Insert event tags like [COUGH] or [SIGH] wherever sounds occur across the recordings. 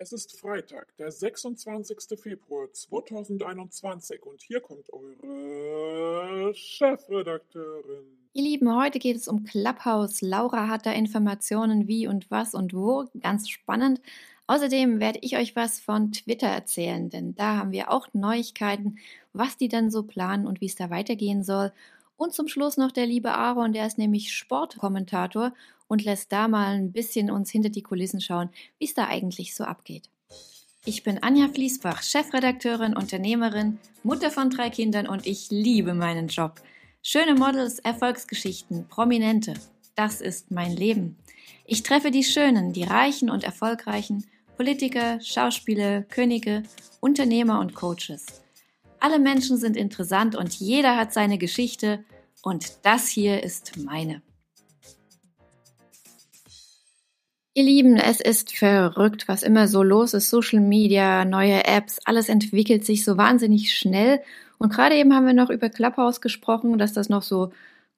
Es ist Freitag, der 26. Februar 2021 und hier kommt eure Chefredakteurin. Ihr Lieben, heute geht es um Clubhouse. Laura hat da Informationen wie und was und wo. Ganz spannend. Außerdem werde ich euch was von Twitter erzählen, denn da haben wir auch Neuigkeiten, was die dann so planen und wie es da weitergehen soll. Und zum Schluss noch der liebe Aaron, der ist nämlich Sportkommentator und lässt da mal ein bisschen uns hinter die Kulissen schauen, wie es da eigentlich so abgeht. Ich bin Anja Fließbach, Chefredakteurin, Unternehmerin, Mutter von drei Kindern und ich liebe meinen Job. Schöne Models, Erfolgsgeschichten, Prominente, das ist mein Leben. Ich treffe die Schönen, die Reichen und Erfolgreichen, Politiker, Schauspieler, Könige, Unternehmer und Coaches. Alle Menschen sind interessant und jeder hat seine Geschichte und das hier ist meine. Ihr Lieben, es ist verrückt, was immer so los ist. Social Media, neue Apps, alles entwickelt sich so wahnsinnig schnell. Und gerade eben haben wir noch über Clubhouse gesprochen, dass das noch so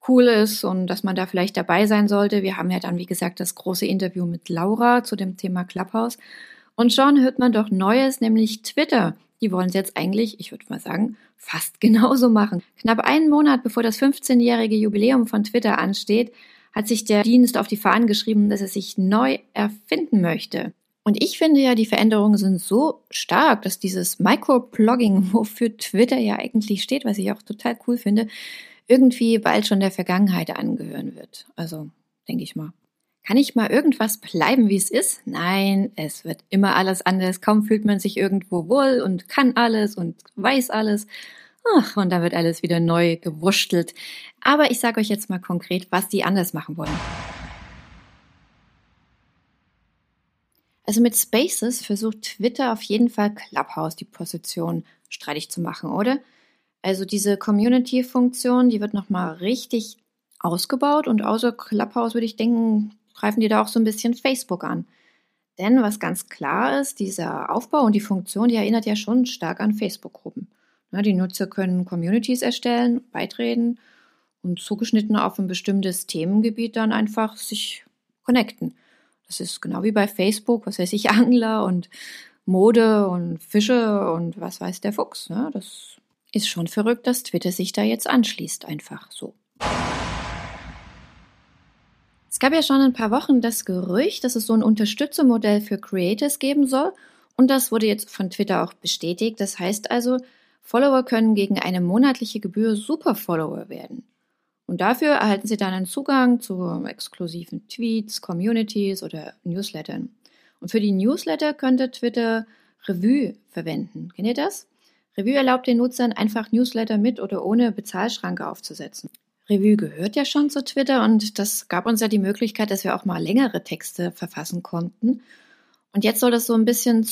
cool ist und dass man da vielleicht dabei sein sollte. Wir haben ja dann, wie gesagt, das große Interview mit Laura zu dem Thema Clubhouse. Und schon hört man doch Neues, nämlich Twitter. Die wollen es jetzt eigentlich, ich würde mal sagen, fast [LAUGHS] genauso machen. Knapp einen Monat bevor das 15-jährige Jubiläum von Twitter ansteht, hat sich der Dienst auf die Fahnen geschrieben, dass er sich neu erfinden möchte. Und ich finde ja, die Veränderungen sind so stark, dass dieses Microblogging, [LAUGHS] wofür Twitter ja eigentlich steht, was ich auch total cool finde, irgendwie bald schon der Vergangenheit angehören wird. Also, denke ich mal. Kann ich mal irgendwas bleiben, wie es ist? Nein, es wird immer alles anders. Kaum fühlt man sich irgendwo wohl und kann alles und weiß alles. Ach, und da wird alles wieder neu gewurschtelt. Aber ich sage euch jetzt mal konkret, was die anders machen wollen. Also mit Spaces versucht Twitter auf jeden Fall Clubhouse die Position streitig zu machen, oder? Also diese Community-Funktion, die wird nochmal richtig ausgebaut und außer Clubhouse würde ich denken, greifen die da auch so ein bisschen Facebook an. Denn was ganz klar ist, dieser Aufbau und die Funktion, die erinnert ja schon stark an Facebook-Gruppen. Die Nutzer können Communities erstellen, beitreten und zugeschnitten auf ein bestimmtes Themengebiet dann einfach sich connecten. Das ist genau wie bei Facebook, was weiß ich, [LAUGHS] Angler und Mode und Fische und was weiß der Fuchs. Das ist schon verrückt, dass Twitter sich da jetzt anschließt, einfach so. Es gab ja schon ein paar Wochen das Gerücht, dass es so ein Unterstützermodell für Creators geben soll. Und das wurde jetzt von Twitter auch bestätigt. Das heißt also, Follower können gegen eine monatliche Gebühr Superfollower werden. Und dafür erhalten sie dann einen Zugang zu exklusiven Tweets, Communities oder Newslettern. Und für die Newsletter könnte Twitter Revue verwenden. Kennt ihr das? Revue erlaubt den Nutzern einfach Newsletter mit oder ohne Bezahlschranke aufzusetzen. Revue gehört ja schon zu Twitter und das gab uns ja die Möglichkeit, dass wir auch mal längere Texte verfassen konnten. Und jetzt soll das so ein bisschen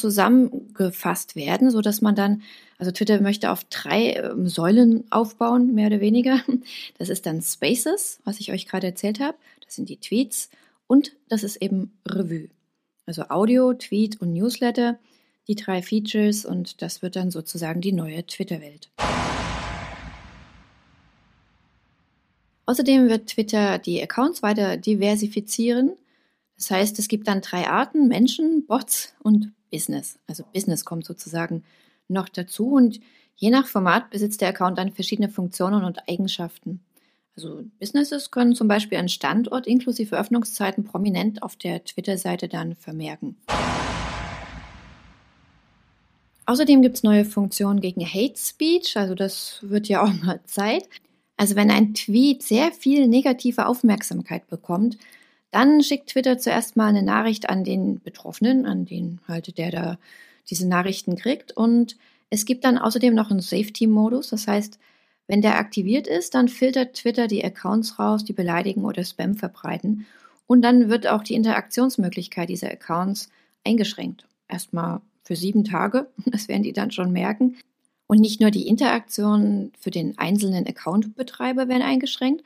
zusammengefasst werden, so dass man dann, also Twitter möchte auf drei ähm, Säulen aufbauen, mehr oder weniger. Das ist dann Spaces, was ich euch gerade erzählt habe. Das sind die Tweets und das ist eben Revue. Also Audio, Tweet und Newsletter, die drei Features und das wird dann sozusagen die neue Twitter-Welt. Außerdem wird Twitter die Accounts weiter diversifizieren. Das heißt, es gibt dann drei Arten, Menschen, Bots und Business. Also Business kommt sozusagen noch dazu und je nach Format besitzt der Account dann verschiedene Funktionen und Eigenschaften. Also Businesses können zum Beispiel einen Standort inklusive Öffnungszeiten prominent auf der Twitter-Seite dann vermerken. Außerdem gibt es neue Funktionen gegen Hate Speech, also das wird ja auch mal Zeit. Also wenn ein Tweet sehr viel negative Aufmerksamkeit bekommt, dann schickt Twitter zuerst mal eine Nachricht an den Betroffenen, an den halt der da diese Nachrichten kriegt. Und es gibt dann außerdem noch einen Safety-Modus. Das heißt, wenn der aktiviert ist, dann filtert Twitter die Accounts raus, die beleidigen oder Spam verbreiten. Und dann wird auch die Interaktionsmöglichkeit dieser Accounts eingeschränkt. Erstmal für sieben Tage, [LAUGHS] das werden die dann schon merken. Und nicht nur die Interaktionen für den einzelnen Account-Betreiber werden eingeschränkt,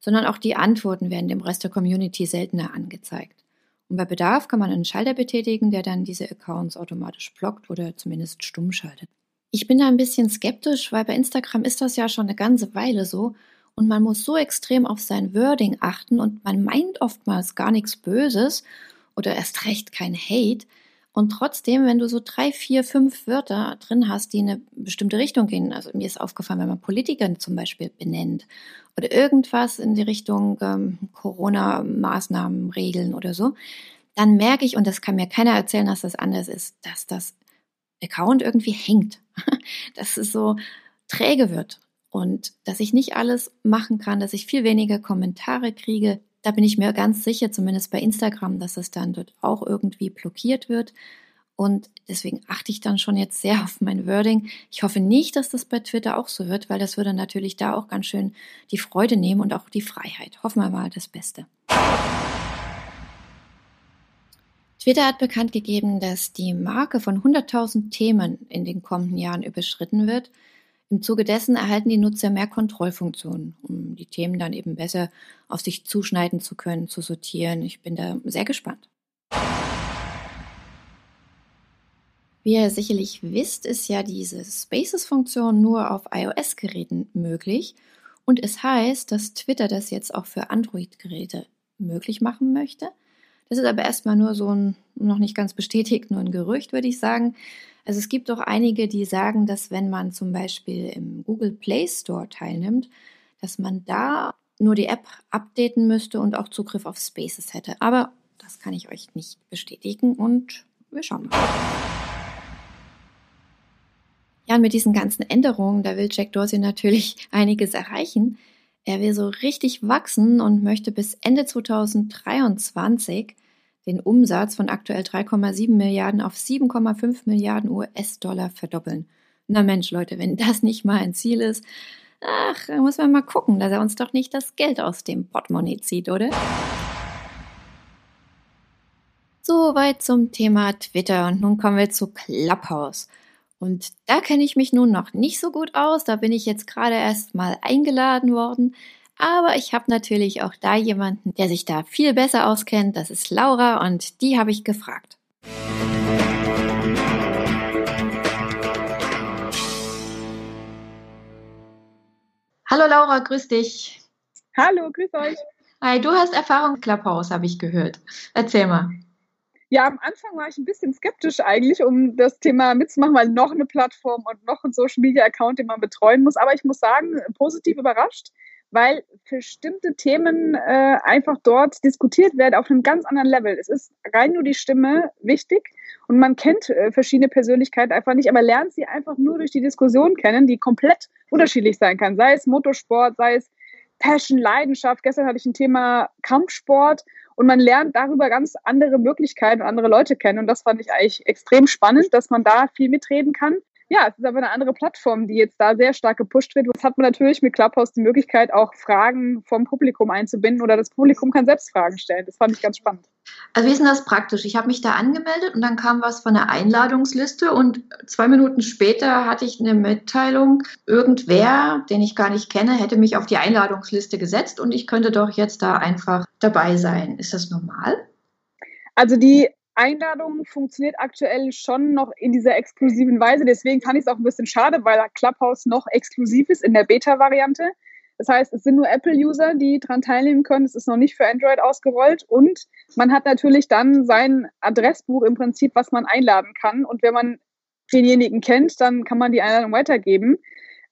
sondern auch die Antworten werden dem Rest der Community seltener angezeigt. Und bei Bedarf kann man einen Schalter betätigen, der dann diese Accounts automatisch blockt oder zumindest stumm schaltet. Ich bin da ein bisschen skeptisch, weil bei Instagram ist das ja schon eine ganze Weile so und man muss so extrem auf sein Wording achten und man meint oftmals gar nichts Böses oder erst recht kein Hate. Und trotzdem, wenn du so drei, vier, fünf Wörter drin hast, die in eine bestimmte Richtung gehen, also mir ist aufgefallen, wenn man Politiker zum Beispiel benennt oder irgendwas in die Richtung ähm, Corona-Maßnahmen, Regeln oder so, dann merke ich, und das kann mir keiner erzählen, dass das anders ist, dass das Account irgendwie hängt, [LAUGHS] dass es so träge wird und dass ich nicht alles machen kann, dass ich viel weniger Kommentare kriege, da bin ich mir ganz sicher, zumindest bei Instagram, dass es dann dort auch irgendwie blockiert wird. Und deswegen achte ich dann schon jetzt sehr [LAUGHS] auf mein Wording. Ich hoffe nicht, dass das bei Twitter auch so wird, weil das würde natürlich da auch ganz schön die Freude nehmen und auch die Freiheit. Hoffen wir mal das Beste. Twitter hat bekannt gegeben, dass die Marke von 100.000 Themen in den kommenden Jahren überschritten wird. Im Zuge dessen erhalten die Nutzer mehr Kontrollfunktionen, um die Themen dann eben besser auf sich zuschneiden zu können, zu sortieren. Ich bin da sehr gespannt. Wie ihr sicherlich wisst, ist ja diese Spaces-Funktion nur auf iOS-Geräten möglich. Und es heißt, dass Twitter das jetzt auch für Android-Geräte möglich machen möchte. Das ist aber erstmal nur so ein, noch nicht ganz bestätigt, nur ein Gerücht, würde ich sagen. Also es gibt auch einige, die sagen, dass wenn man zum Beispiel im Google Play Store teilnimmt, dass man da nur die App updaten müsste und auch Zugriff auf Spaces hätte. Aber das kann ich euch nicht bestätigen und wir schauen mal. Ja, und mit diesen ganzen Änderungen, da will Jack Dorsey natürlich [LAUGHS] einiges erreichen. Er will so richtig wachsen und möchte bis Ende 2023 den Umsatz von aktuell 3,7 Milliarden auf 7,5 Milliarden US-Dollar verdoppeln. Na Mensch, Leute, wenn das nicht mal ein Ziel ist, ach, da muss man mal gucken, dass er uns doch nicht das Geld aus dem Portemonnaie zieht, oder? Soweit zum Thema Twitter und nun kommen wir zu Clubhouse. Und da kenne ich mich nun noch nicht so gut aus, da bin ich jetzt gerade erst mal eingeladen worden. Aber ich habe natürlich auch da jemanden, der sich da viel besser auskennt. Das ist Laura und die habe ich gefragt. Hallo Laura, grüß dich. Hallo, grüß euch. Hi, du hast Erfahrung Clubhouse, habe ich gehört. Erzähl mal. Ja, am Anfang war ich ein bisschen skeptisch eigentlich, um das Thema mitzumachen, weil noch eine Plattform und noch ein Social Media Account, den man betreuen muss. Aber ich muss sagen, positiv überrascht weil bestimmte Themen äh, einfach dort diskutiert werden auf einem ganz anderen Level. Es ist rein nur die Stimme wichtig und man kennt äh, verschiedene Persönlichkeiten einfach nicht, aber lernt sie einfach nur durch die Diskussion kennen, die komplett unterschiedlich sein kann. Sei es Motorsport, sei es Passion, Leidenschaft. Gestern hatte ich ein Thema Kampfsport und man lernt darüber ganz andere Möglichkeiten und andere Leute kennen. Und das fand ich eigentlich extrem spannend, dass man da viel mitreden kann ja, es ist aber eine andere Plattform, die jetzt da sehr stark gepusht wird. Jetzt hat man natürlich mit Clubhouse die Möglichkeit, auch Fragen vom Publikum einzubinden oder das Publikum kann selbst Fragen stellen. Das fand ich ganz spannend. Also wie ist denn das praktisch? Ich habe mich da angemeldet und dann kam was von der Einladungsliste und zwei Minuten später hatte ich eine Mitteilung, irgendwer, den ich gar nicht kenne, hätte mich auf die Einladungsliste gesetzt und ich könnte doch jetzt da einfach dabei sein. Ist das normal? Also die Einladung funktioniert aktuell schon noch in dieser exklusiven Weise. Deswegen fand ich es auch ein bisschen schade, weil Clubhouse noch exklusiv ist in der Beta-Variante. Das heißt, es sind nur Apple-User, die daran teilnehmen können. Es ist noch nicht für Android ausgerollt. Und man hat natürlich dann sein Adressbuch im Prinzip, was man einladen kann. Und wenn man denjenigen kennt, dann kann man die Einladung weitergeben.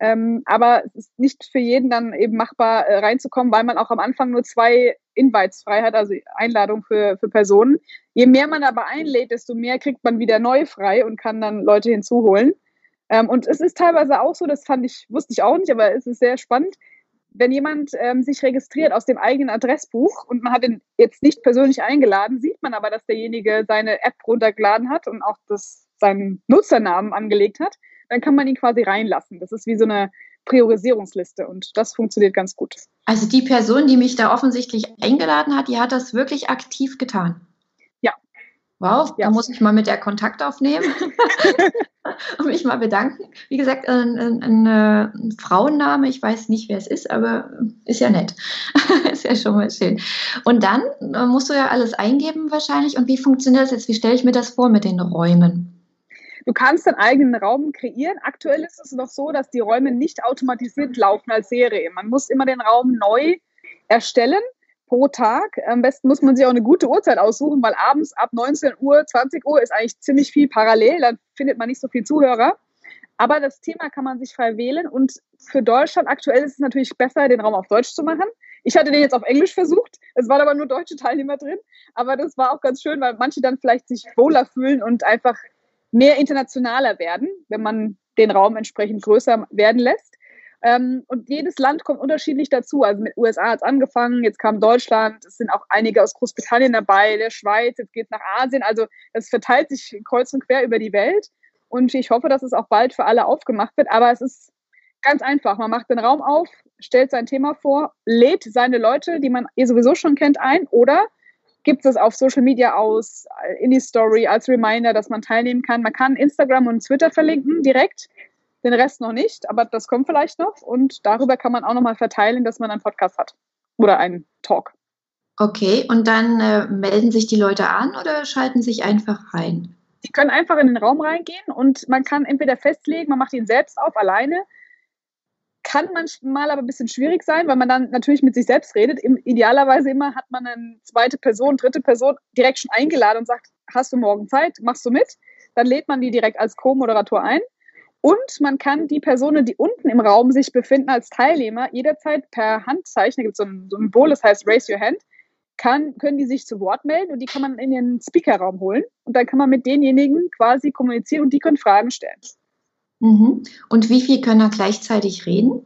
Ähm, aber es ist nicht für jeden dann eben machbar äh, reinzukommen, weil man auch am Anfang nur zwei Invites frei hat, also Einladung für, für Personen. Je mehr man aber einlädt, desto mehr kriegt man wieder neu frei und kann dann Leute hinzuholen. Ähm, und es ist teilweise auch so, das fand ich, wusste ich auch nicht, aber es ist sehr spannend, wenn jemand ähm, sich registriert aus dem eigenen Adressbuch und man hat ihn jetzt nicht persönlich eingeladen, sieht man aber, dass derjenige seine App runtergeladen hat und auch das, seinen Nutzernamen angelegt hat dann kann man ihn quasi reinlassen. Das ist wie so eine Priorisierungsliste und das funktioniert ganz gut. Also die Person, die mich da offensichtlich eingeladen hat, die hat das wirklich aktiv getan. Wow, ja. da muss ich mal mit der Kontakt aufnehmen [LAUGHS] und mich mal bedanken. Wie gesagt, ein, ein, ein, ein, Frauenname, ich weiß nicht, wer es ist, aber ist ja nett. [LAUGHS] ist ja schon mal schön. Und dann äh, musst du ja alles eingeben wahrscheinlich. Und wie funktioniert das jetzt? Wie stelle ich mir das vor mit den Räumen? Du kannst deinen eigenen Raum kreieren. Aktuell ist es noch so, dass die Räume nicht automatisiert laufen als Serie. Man muss immer den Raum neu erstellen. Pro Tag. Am besten muss man sich auch eine gute Uhrzeit aussuchen, weil abends ab 19 Uhr, 20 Uhr ist eigentlich ziemlich viel parallel. Dann findet man nicht so viel Zuhörer. Aber das Thema kann man sich frei wählen. Und für Deutschland aktuell ist es natürlich besser, den Raum auf Deutsch zu machen. Ich hatte den jetzt auf Englisch versucht. Es waren aber nur deutsche Teilnehmer drin. Aber das war auch ganz schön, weil manche dann vielleicht sich wohler fühlen und einfach mehr internationaler werden, wenn man den Raum entsprechend größer werden lässt. Ähm, und jedes Land kommt unterschiedlich dazu. Also mit USA hat es angefangen, jetzt kam Deutschland, es sind auch einige aus Großbritannien dabei, der Schweiz, jetzt geht es nach Asien. Also es verteilt sich kreuz und quer über die Welt. Und ich hoffe, dass es auch bald für alle aufgemacht wird. Aber es ist ganz einfach. Man macht den Raum auf, stellt sein Thema vor, lädt seine Leute, die man eh sowieso schon kennt, ein oder gibt es auf Social Media aus, in die Story als Reminder, dass man teilnehmen kann. Man kann Instagram und Twitter verlinken direkt den Rest noch nicht, aber das kommt vielleicht noch. Und darüber kann man auch nochmal verteilen, dass man einen Podcast hat oder einen Talk. Okay, und dann äh, melden sich die Leute an oder schalten sich einfach rein? Die können einfach in den Raum reingehen und man kann entweder festlegen, man macht ihn selbst auf, alleine. Kann manchmal aber ein bisschen schwierig sein, weil man dann natürlich mit sich selbst redet. Im, idealerweise immer hat man eine zweite Person, dritte Person direkt schon eingeladen und sagt, hast du morgen Zeit, machst du mit? Dann lädt man die direkt als Co-Moderator ein und man kann die Personen, die unten im Raum sich befinden als Teilnehmer, jederzeit per Handzeichen, da gibt es so ein Symbol, das heißt Raise Your Hand, kann, können die sich zu Wort melden und die kann man in den Speakerraum holen. Und dann kann man mit denjenigen quasi kommunizieren und die können Fragen stellen. Mhm. Und wie viel können da gleichzeitig reden?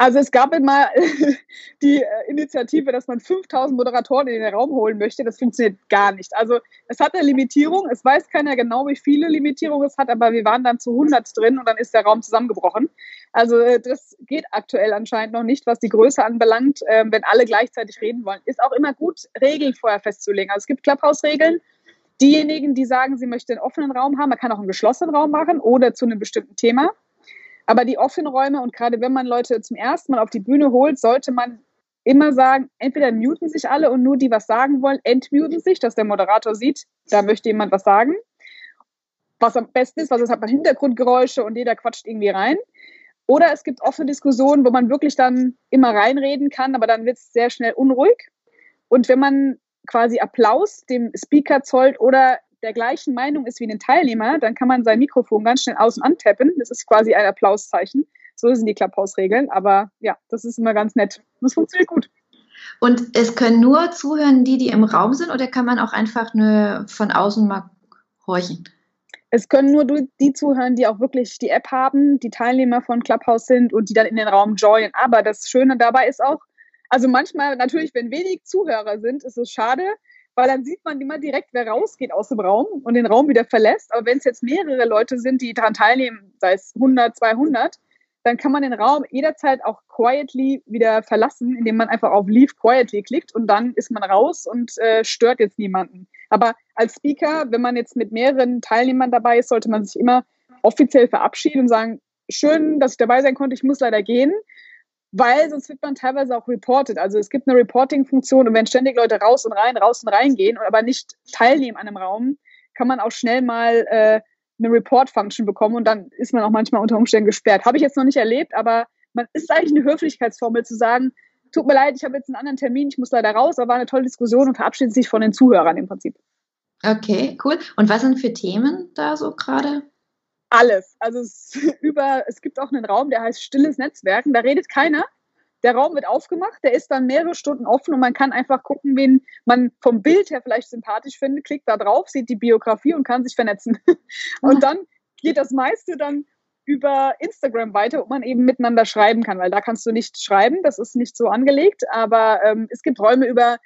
Also es gab immer [LAUGHS] die äh, Initiative, dass man 5000 Moderatoren in den Raum holen möchte. Das funktioniert gar nicht. Also es hat eine Limitierung. Es weiß keiner genau, wie viele Limitierungen es hat, aber wir waren dann zu 100 drin und dann ist der Raum zusammengebrochen. Also äh, das geht aktuell anscheinend noch nicht, was die Größe anbelangt, ähm, wenn alle gleichzeitig reden wollen. Ist auch immer gut, Regeln vorher festzulegen. Also es gibt Clubhouse-Regeln. Diejenigen, die sagen, sie möchten einen offenen Raum haben, man kann auch einen geschlossenen Raum machen oder zu einem bestimmten Thema. Aber die offenen Räume und gerade wenn man Leute zum ersten Mal auf die Bühne holt, sollte man immer sagen, entweder muten sich alle und nur die was sagen wollen, entmuten sich, dass der Moderator sieht, da möchte jemand was sagen. Was am besten ist, was es hat man Hintergrundgeräusche und jeder quatscht irgendwie rein. Oder es gibt offene Diskussionen, wo man wirklich dann immer reinreden kann, aber dann wird es sehr schnell unruhig. Und wenn man quasi Applaus dem Speaker zollt oder der gleichen Meinung ist wie den Teilnehmer, dann kann man sein Mikrofon ganz schnell außen antappen. Das ist quasi ein Applauszeichen. So sind die Clubhouse-Regeln. Aber ja, das ist immer ganz nett. Das funktioniert gut. Und es können nur zuhören die, die im Raum sind, oder kann man auch einfach nur von außen mal horchen? Es können nur die zuhören, die auch wirklich die App haben, die Teilnehmer von Clubhouse sind und die dann in den Raum joinen. Aber das Schöne dabei ist auch, also manchmal natürlich, wenn wenig Zuhörer sind, ist es schade, weil dann sieht man immer direkt, wer rausgeht aus dem Raum und den Raum wieder verlässt. Aber wenn es jetzt mehrere Leute sind, die daran teilnehmen, sei es 100, 200, dann kann man den Raum jederzeit auch quietly wieder verlassen, indem man einfach auf Leave quietly klickt und dann ist man raus und äh, stört jetzt niemanden. Aber als Speaker, wenn man jetzt mit mehreren Teilnehmern dabei ist, sollte man sich immer offiziell verabschieden und sagen, schön, dass ich dabei sein konnte, ich muss leider gehen weil sonst wird man teilweise auch reported. Also es gibt eine Reporting-Funktion und wenn ständig Leute raus und rein, raus und rein gehen und aber nicht teilnehmen an einem Raum, kann man auch schnell mal äh, eine Report-Function bekommen und dann ist man auch manchmal unter Umständen gesperrt. Habe ich jetzt noch nicht erlebt, aber man ist eigentlich eine Höflichkeitsformel zu sagen, tut mir leid, ich habe jetzt einen anderen Termin, ich muss leider raus, aber war eine tolle Diskussion und verabschiedet sich von den Zuhörern im Prinzip. Okay, cool. Und was sind für Themen da so gerade? Alles. Also es, [LAUGHS] über, es gibt auch einen Raum, der heißt Stilles Netzwerken. Da redet keiner. Der Raum wird aufgemacht, der ist dann mehrere Stunden offen und man kann einfach gucken, wen man vom Bild her vielleicht sympathisch findet, klickt da drauf, sieht die Biografie und kann sich vernetzen. [LAUGHS] Und dann geht das meiste dann über Instagram weiter, wo man eben miteinander schreiben kann, weil da kannst du nicht schreiben, das ist nicht so angelegt, aber ähm, es gibt Räume über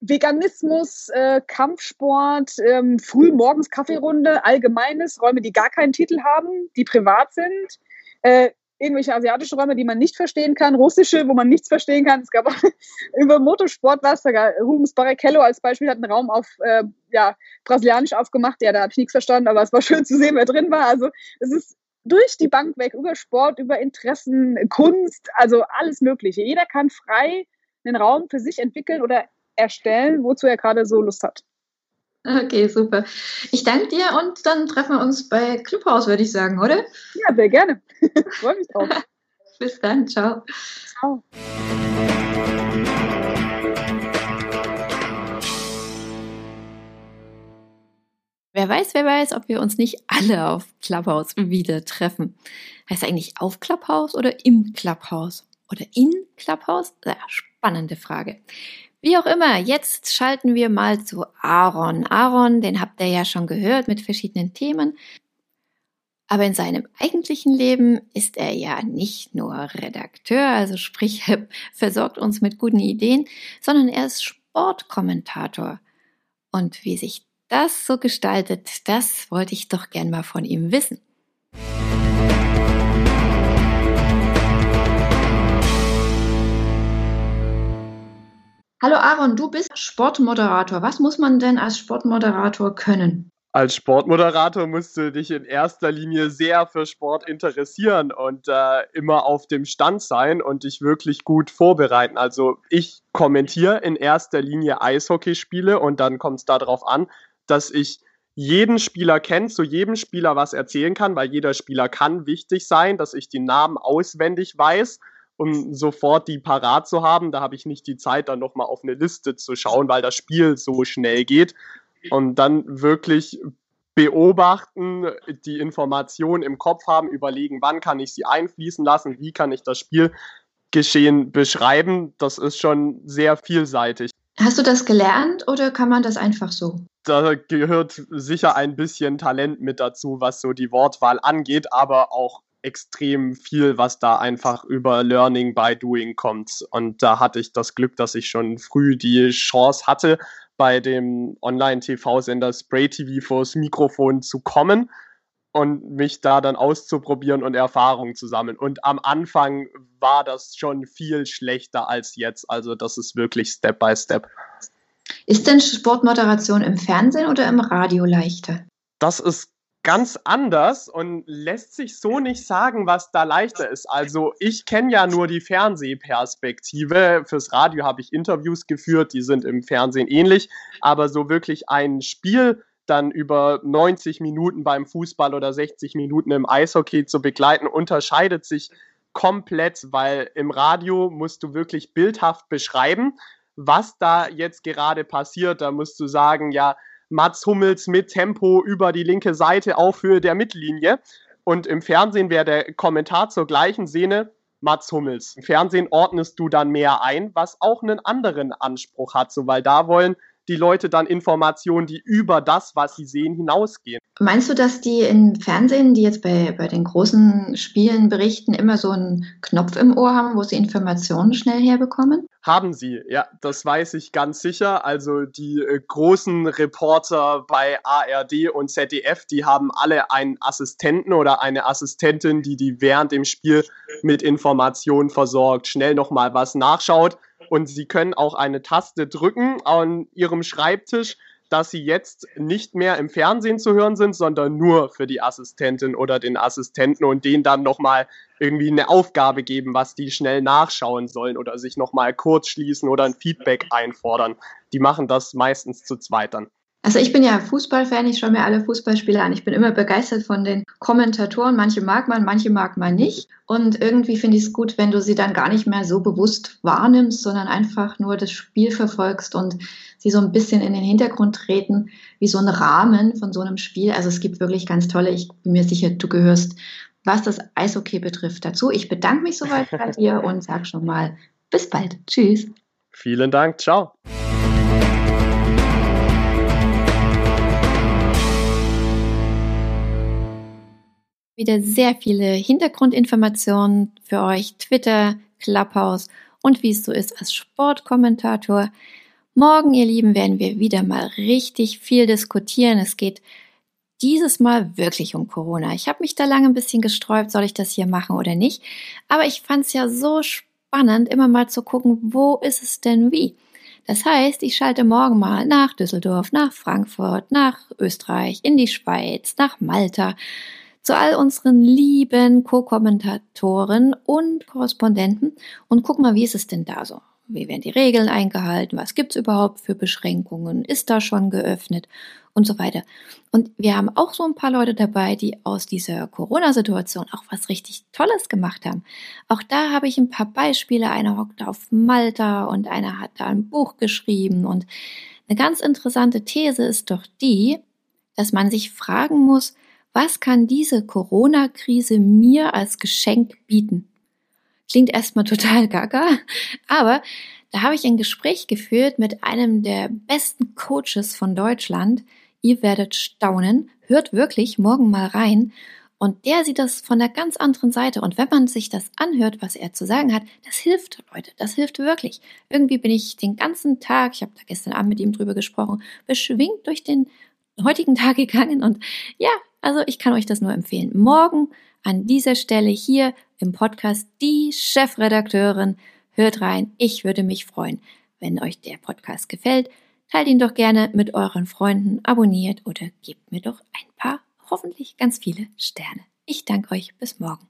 Veganismus, äh, Kampfsport, ähm, frühmorgens Kaffeerunde, Allgemeines, Räume, die gar keinen Titel haben, die privat sind, äh, irgendwelche asiatische Räume, die man nicht verstehen kann, russische, wo man nichts verstehen kann. Es gab auch [LAUGHS] über Motorsport was, sogar Rubens Barrichello als Beispiel hat einen Raum auf äh, ja, brasilianisch aufgemacht. Ja, da habe ich nichts verstanden, aber es war [LAUGHS] schön zu sehen, wer drin war. Also es ist durch die Bank weg, über Sport, über Interessen, Kunst, also alles Mögliche. Jeder kann frei einen Raum für sich entwickeln oder erstellen, wozu er gerade so Lust hat. Okay, super. Ich danke dir und dann treffen wir uns bei Clubhaus, würde ich sagen, oder? Ja, sehr gerne. [LAUGHS] Freue mich drauf. [LAUGHS] Bis dann, ciao. Ciao. Wer weiß, wer weiß, ob wir uns nicht alle auf Clubhouse wieder treffen. Heißt eigentlich auf Clubhouse oder im Clubhouse? Oder in Clubhouse? Ja, spannende Frage. Wie auch immer, jetzt schalten wir mal zu Aaron. Aaron, den habt ihr ja schon gehört mit verschiedenen Themen. Aber in seinem eigentlichen Leben ist er ja nicht nur Redakteur, also sprich, [LAUGHS] versorgt uns mit guten Ideen, sondern er ist Sportkommentator. Und wie sich das so gestaltet, das wollte ich doch gern mal von ihm wissen. Hallo Aaron, du bist Sportmoderator. Was muss man denn als Sportmoderator können? Als Sportmoderator musst du dich in erster Linie sehr für Sport interessieren und äh, immer auf dem Stand sein und dich wirklich gut vorbereiten. Also ich kommentiere in erster Linie Eishockeyspiele und dann kommt es darauf an, dass ich jeden Spieler kenne, zu jedem Spieler was erzählen kann, weil jeder Spieler kann wichtig sein, dass ich die Namen auswendig weiß um sofort die parat zu haben. Da habe ich nicht die Zeit, dann nochmal auf eine Liste zu schauen, weil das Spiel so schnell geht. Und dann wirklich beobachten, die Informationen im Kopf haben, überlegen, wann kann ich sie einfließen lassen, wie kann ich das Spielgeschehen beschreiben. Das ist schon sehr vielseitig. Hast du das gelernt oder kann man das einfach so? Da gehört sicher ein bisschen Talent mit dazu, was so die Wortwahl angeht, aber auch extrem viel, was da einfach über Learning by Doing kommt. Und da hatte ich das Glück, dass ich schon früh die Chance hatte, bei dem Online-TV-Sender Spray TV vors Mikrofon zu kommen und mich da dann auszuprobieren und Erfahrungen zu sammeln. Und am Anfang war das schon viel schlechter als jetzt. Also das ist wirklich Step by Step. Ist denn Sportmoderation im Fernsehen oder im Radio leichter? Das ist ganz anders und lässt sich so nicht sagen, was da leichter ist. Also ich kenne ja nur die Fernsehperspektive. Fürs Radio habe ich Interviews geführt, die sind im Fernsehen ähnlich, aber so wirklich ein Spiel dann über 90 Minuten beim Fußball oder 60 Minuten im Eishockey zu begleiten, unterscheidet sich komplett, weil im Radio musst du wirklich bildhaft beschreiben, was da jetzt gerade passiert. Da musst du sagen, ja, Mats Hummels mit Tempo über die linke Seite auf Höhe der Mittellinie. Und im Fernsehen wäre der Kommentar zur gleichen Szene Mats Hummels. Im Fernsehen ordnest du dann mehr ein, was auch einen anderen Anspruch hat, so weil da wollen die Leute dann Informationen, die über das, was sie sehen, hinausgehen. Meinst du, dass die im Fernsehen, die jetzt bei, bei den großen Spielen berichten, immer so einen Knopf im Ohr haben, wo sie Informationen schnell herbekommen? Haben sie, ja, das weiß ich ganz sicher. Also die äh, großen Reporter bei ARD und ZDF, die haben alle einen Assistenten oder eine Assistentin, die die während dem Spiel mit Informationen versorgt, schnell nochmal was nachschaut und sie können auch eine Taste drücken an ihrem Schreibtisch, dass sie jetzt nicht mehr im Fernsehen zu hören sind, sondern nur für die Assistentin oder den Assistenten und denen dann nochmal irgendwie eine Aufgabe geben, was die schnell nachschauen sollen oder sich nochmal kurz schließen oder ein Feedback einfordern. Die machen das meistens zu zweit dann. Also ich bin ja Fußballfan, ich schaue mir alle Fußballspiele an. Ich bin immer begeistert von den Kommentatoren. Manche mag man, manche mag man nicht. Und irgendwie finde ich es gut, wenn du sie dann gar nicht mehr so bewusst wahrnimmst, sondern einfach nur das Spiel verfolgst und sie so ein bisschen in den Hintergrund treten, wie so ein Rahmen von so einem Spiel. Also es gibt wirklich ganz tolle, ich bin mir sicher, du gehörst, was das Eishockey betrifft, dazu. Ich bedanke mich soweit bei dir und sage schon mal bis bald. Tschüss. Vielen Dank. Ciao. Wieder sehr viele Hintergrundinformationen für euch, Twitter, Clubhouse und wie es so ist als Sportkommentator. Morgen, ihr Lieben, werden wir wieder mal richtig viel diskutieren. Es geht dieses Mal wirklich um Corona. Ich habe mich da lange ein bisschen gesträubt, soll ich das hier machen oder nicht. Aber ich fand es ja so spannend, immer mal zu gucken, wo ist es denn wie. Das heißt, ich schalte morgen mal nach Düsseldorf, nach Frankfurt, nach Österreich, in die Schweiz, nach Malta zu all unseren lieben Co-Kommentatoren und Korrespondenten und guck mal, wie ist es denn da so? Wie werden die Regeln eingehalten? Was gibt's überhaupt für Beschränkungen? Ist da schon geöffnet? Und so weiter. Und wir haben auch so ein paar Leute dabei, die aus dieser Corona-Situation auch was richtig Tolles gemacht haben. Auch da habe ich ein paar Beispiele. Einer hockt auf Malta und einer hat da ein Buch geschrieben. Und eine ganz interessante These ist doch die, dass man sich fragen muss, was kann diese Corona-Krise mir als Geschenk bieten? Klingt erstmal total gaga, aber da habe ich ein Gespräch geführt mit einem der besten Coaches von Deutschland. Ihr werdet staunen. Hört wirklich morgen mal rein. Und der sieht das von der ganz anderen Seite. Und wenn man sich das anhört, was er zu sagen hat, das hilft, Leute. Das hilft wirklich. Irgendwie bin ich den ganzen Tag, ich habe da gestern Abend mit ihm drüber gesprochen, beschwingt durch den heutigen Tag gegangen. Und ja, also ich kann euch das nur empfehlen. Morgen an dieser Stelle hier im Podcast die Chefredakteurin. Hört rein. Ich würde mich freuen, wenn euch der Podcast gefällt. Teilt ihn doch gerne mit euren Freunden, abonniert oder gebt mir doch ein paar hoffentlich ganz viele Sterne. Ich danke euch. Bis morgen.